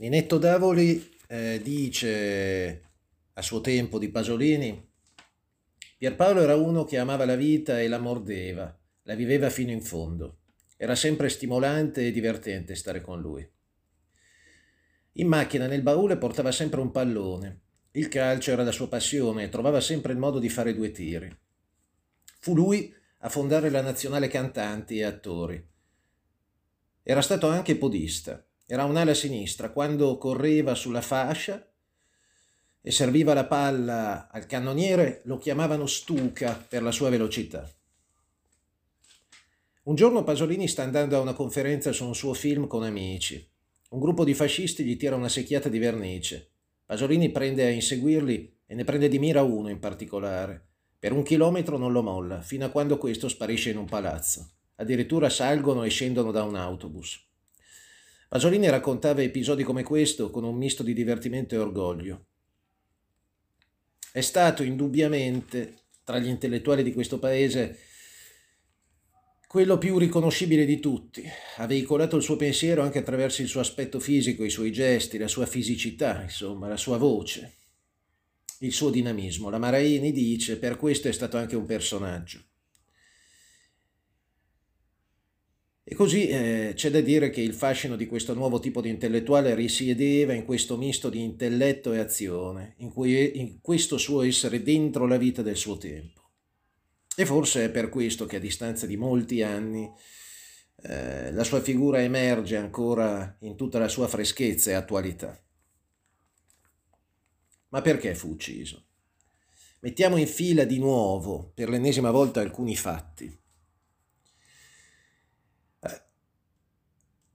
Ninetto Davoli eh, dice a suo tempo di Pasolini, Pierpaolo era uno che amava la vita e la mordeva, la viveva fino in fondo. Era sempre stimolante e divertente stare con lui. In macchina nel baule portava sempre un pallone. Il calcio era la sua passione e trovava sempre il modo di fare due tiri. Fu lui a fondare la nazionale cantanti e attori. Era stato anche podista era un'ala sinistra, quando correva sulla fascia e serviva la palla al cannoniere lo chiamavano Stuca per la sua velocità. Un giorno Pasolini sta andando a una conferenza su un suo film con amici. Un gruppo di fascisti gli tira una secchiata di vernice. Pasolini prende a inseguirli e ne prende di mira uno in particolare. Per un chilometro non lo molla, fino a quando questo sparisce in un palazzo. Addirittura salgono e scendono da un autobus. Pasolini raccontava episodi come questo con un misto di divertimento e orgoglio. È stato indubbiamente, tra gli intellettuali di questo paese, quello più riconoscibile di tutti. Ha veicolato il suo pensiero anche attraverso il suo aspetto fisico, i suoi gesti, la sua fisicità, insomma, la sua voce, il suo dinamismo. La Maraini dice, per questo è stato anche un personaggio. E così eh, c'è da dire che il fascino di questo nuovo tipo di intellettuale risiedeva in questo misto di intelletto e azione, in, cui, in questo suo essere dentro la vita del suo tempo. E forse è per questo che a distanza di molti anni eh, la sua figura emerge ancora in tutta la sua freschezza e attualità. Ma perché fu ucciso? Mettiamo in fila di nuovo, per l'ennesima volta, alcuni fatti.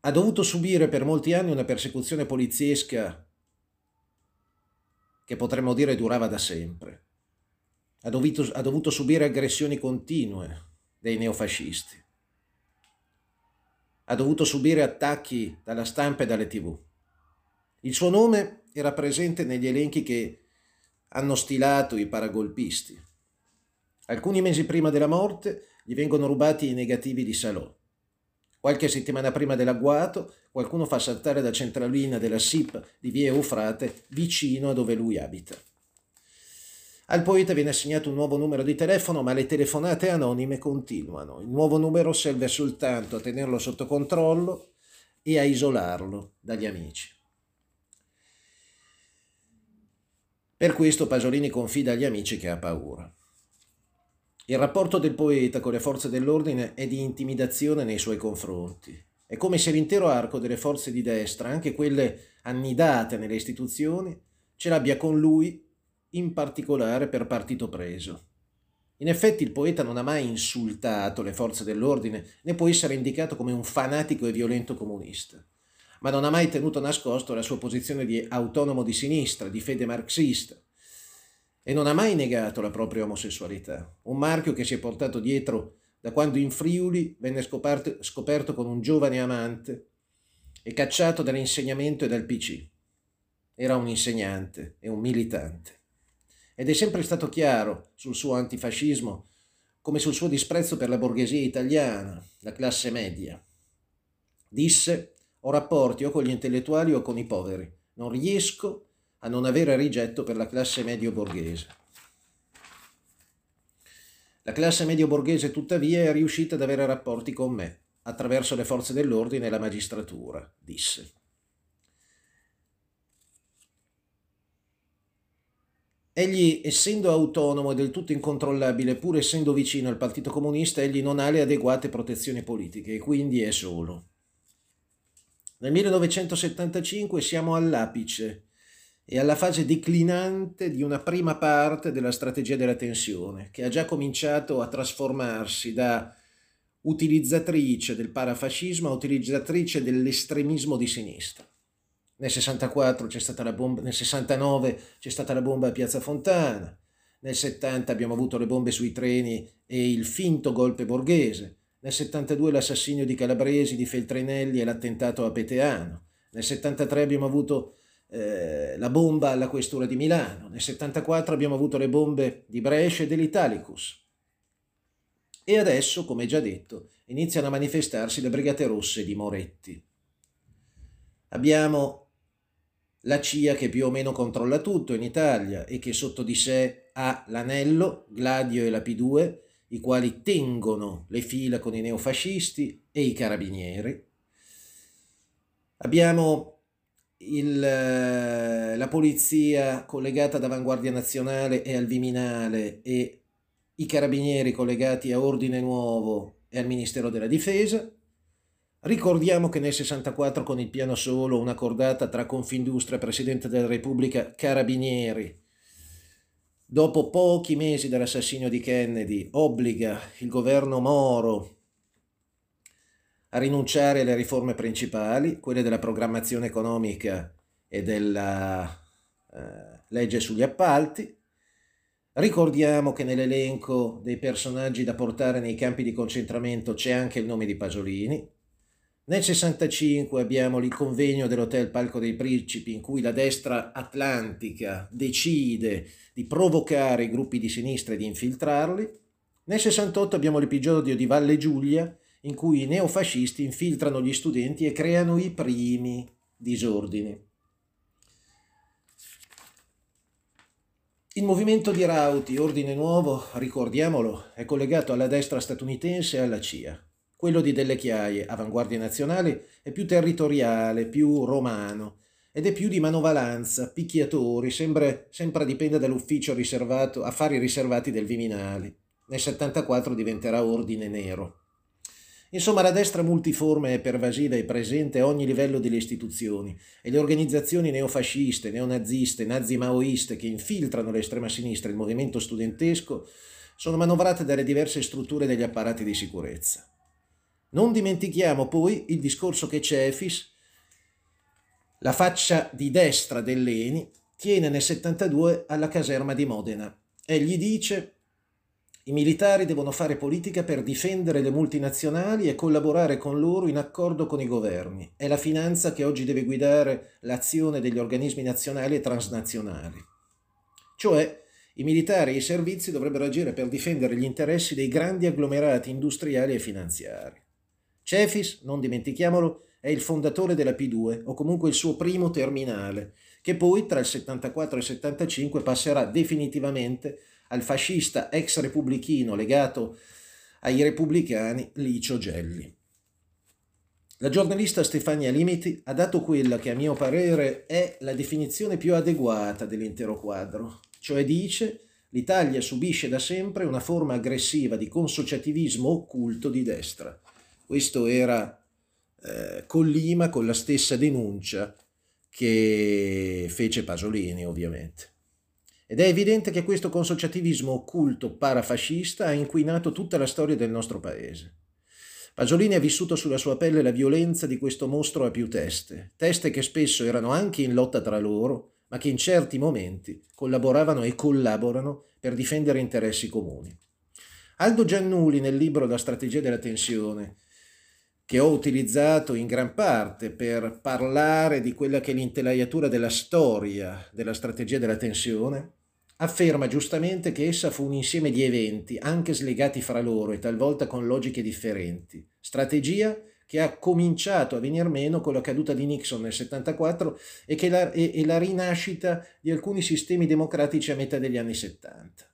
Ha dovuto subire per molti anni una persecuzione poliziesca che potremmo dire durava da sempre. Ha dovuto, ha dovuto subire aggressioni continue dei neofascisti. Ha dovuto subire attacchi dalla stampa e dalle tv. Il suo nome era presente negli elenchi che hanno stilato i paragolpisti. Alcuni mesi prima della morte gli vengono rubati i negativi di Salò. Qualche settimana prima dell'agguato, qualcuno fa saltare la centralina della SIP di via Eufrate vicino a dove lui abita. Al poeta viene assegnato un nuovo numero di telefono, ma le telefonate anonime continuano. Il nuovo numero serve soltanto a tenerlo sotto controllo e a isolarlo dagli amici. Per questo Pasolini confida agli amici che ha paura. Il rapporto del poeta con le forze dell'ordine è di intimidazione nei suoi confronti. È come se l'intero arco delle forze di destra, anche quelle annidate nelle istituzioni, ce l'abbia con lui, in particolare per partito preso. In effetti il poeta non ha mai insultato le forze dell'ordine, né può essere indicato come un fanatico e violento comunista, ma non ha mai tenuto nascosto la sua posizione di autonomo di sinistra, di fede marxista, e non ha mai negato la propria omosessualità, un marchio che si è portato dietro da quando in Friuli venne scoperto, scoperto con un giovane amante e cacciato dall'insegnamento e dal PC. Era un insegnante e un militante. Ed è sempre stato chiaro sul suo antifascismo come sul suo disprezzo per la borghesia italiana, la classe media. Disse, ho rapporti o con gli intellettuali o con i poveri, non riesco a non avere rigetto per la classe medio borghese. La classe medio borghese tuttavia è riuscita ad avere rapporti con me, attraverso le forze dell'ordine e la magistratura, disse. Egli, essendo autonomo e del tutto incontrollabile, pur essendo vicino al Partito Comunista, egli non ha le adeguate protezioni politiche e quindi è solo. Nel 1975 siamo all'apice e alla fase declinante di una prima parte della strategia della tensione, che ha già cominciato a trasformarsi da utilizzatrice del parafascismo a utilizzatrice dell'estremismo di sinistra. Nel 64 c'è stata la bomba, nel 69 c'è stata la bomba a Piazza Fontana, nel 70 abbiamo avuto le bombe sui treni e il finto golpe borghese, nel 72 l'assassinio di Calabresi, di Feltrinelli e l'attentato a Peteano, nel 73 abbiamo avuto eh, la bomba alla questura di Milano, nel 74 abbiamo avuto le bombe di Brescia e dell'Italicus. E adesso, come già detto, iniziano a manifestarsi le Brigate Rosse di Moretti. Abbiamo la CIA che più o meno controlla tutto in Italia e che sotto di sé ha l'Anello, Gladio e la P2, i quali tengono le fila con i neofascisti e i carabinieri. Abbiamo il, eh, la polizia collegata ad Avanguardia Nazionale e al Viminale e i carabinieri collegati a Ordine Nuovo e al Ministero della Difesa. Ricordiamo che nel 64 con il piano solo una cordata tra Confindustria, Presidente della Repubblica, Carabinieri, dopo pochi mesi dall'assassinio di Kennedy, obbliga il governo Moro a rinunciare alle riforme principali, quelle della programmazione economica e della eh, legge sugli appalti. Ricordiamo che nell'elenco dei personaggi da portare nei campi di concentramento c'è anche il nome di Pasolini. Nel 65 abbiamo il convegno dell'Hotel Palco dei Principi in cui la destra atlantica decide di provocare i gruppi di sinistra e di infiltrarli. Nel 68 abbiamo l'episodio di Valle Giulia in cui i neofascisti infiltrano gli studenti e creano i primi disordini. Il movimento di Rauti, Ordine Nuovo, ricordiamolo, è collegato alla destra statunitense e alla CIA. Quello di Delle Chiaie, Avanguardia Nazionale, è più territoriale, più romano ed è più di manovalanza, picchiatori, sempre, sempre dipende dall'ufficio riservato, affari riservati del Viminali. Nel 74 diventerà Ordine Nero. Insomma, la destra multiforme e pervasiva è presente a ogni livello delle istituzioni e le organizzazioni neofasciste, neonaziste, nazi-maoiste che infiltrano l'estrema sinistra e il movimento studentesco sono manovrate dalle diverse strutture degli apparati di sicurezza. Non dimentichiamo poi il discorso che Cefis, la faccia di destra dell'Eni, tiene nel 72 alla caserma di Modena. Egli dice i militari devono fare politica per difendere le multinazionali e collaborare con loro in accordo con i governi. È la finanza che oggi deve guidare l'azione degli organismi nazionali e transnazionali. Cioè, i militari e i servizi dovrebbero agire per difendere gli interessi dei grandi agglomerati industriali e finanziari. Cefis, non dimentichiamolo, è il fondatore della P2 o comunque il suo primo terminale, che poi tra il 74 e il 75 passerà definitivamente al fascista ex repubblichino legato ai repubblicani Licio Gelli. La giornalista Stefania Limiti ha dato quella che a mio parere è la definizione più adeguata dell'intero quadro, cioè dice l'Italia subisce da sempre una forma aggressiva di consociativismo occulto di destra. Questo era eh, Collima con la stessa denuncia che fece Pasolini ovviamente. Ed è evidente che questo consociativismo occulto parafascista ha inquinato tutta la storia del nostro paese. Pasolini ha vissuto sulla sua pelle la violenza di questo mostro a più teste, teste che spesso erano anche in lotta tra loro, ma che in certi momenti collaboravano e collaborano per difendere interessi comuni. Aldo Giannuli nel libro La strategia della tensione, che ho utilizzato in gran parte per parlare di quella che è l'intelaiatura della storia della strategia della tensione, afferma giustamente che essa fu un insieme di eventi, anche slegati fra loro e talvolta con logiche differenti. Strategia che ha cominciato a venir meno con la caduta di Nixon nel 74 e, la, e, e la rinascita di alcuni sistemi democratici a metà degli anni 70.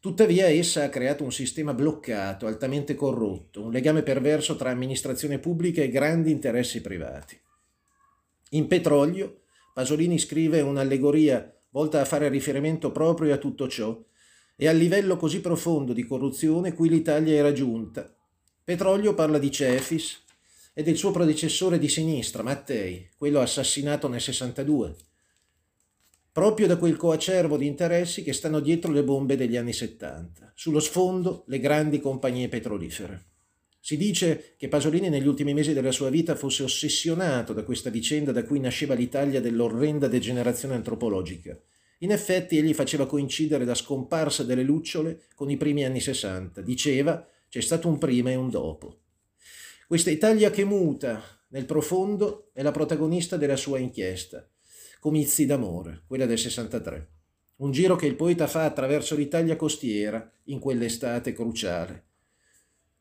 Tuttavia essa ha creato un sistema bloccato, altamente corrotto, un legame perverso tra amministrazione pubblica e grandi interessi privati. In Petrolio, Pasolini scrive un'allegoria volta a fare riferimento proprio a tutto ciò e al livello così profondo di corruzione cui l'Italia era giunta. Petrolio parla di Cefis e del suo predecessore di sinistra, Mattei, quello assassinato nel 62, proprio da quel coacervo di interessi che stanno dietro le bombe degli anni 70. Sullo sfondo le grandi compagnie petrolifere. Si dice che Pasolini negli ultimi mesi della sua vita fosse ossessionato da questa vicenda da cui nasceva l'Italia dell'orrenda degenerazione antropologica. In effetti egli faceva coincidere la scomparsa delle lucciole con i primi anni 60. Diceva c'è stato un prima e un dopo. Questa Italia che muta nel profondo è la protagonista della sua inchiesta Comizi d'amore, quella del 63. Un giro che il poeta fa attraverso l'Italia costiera in quell'estate cruciale.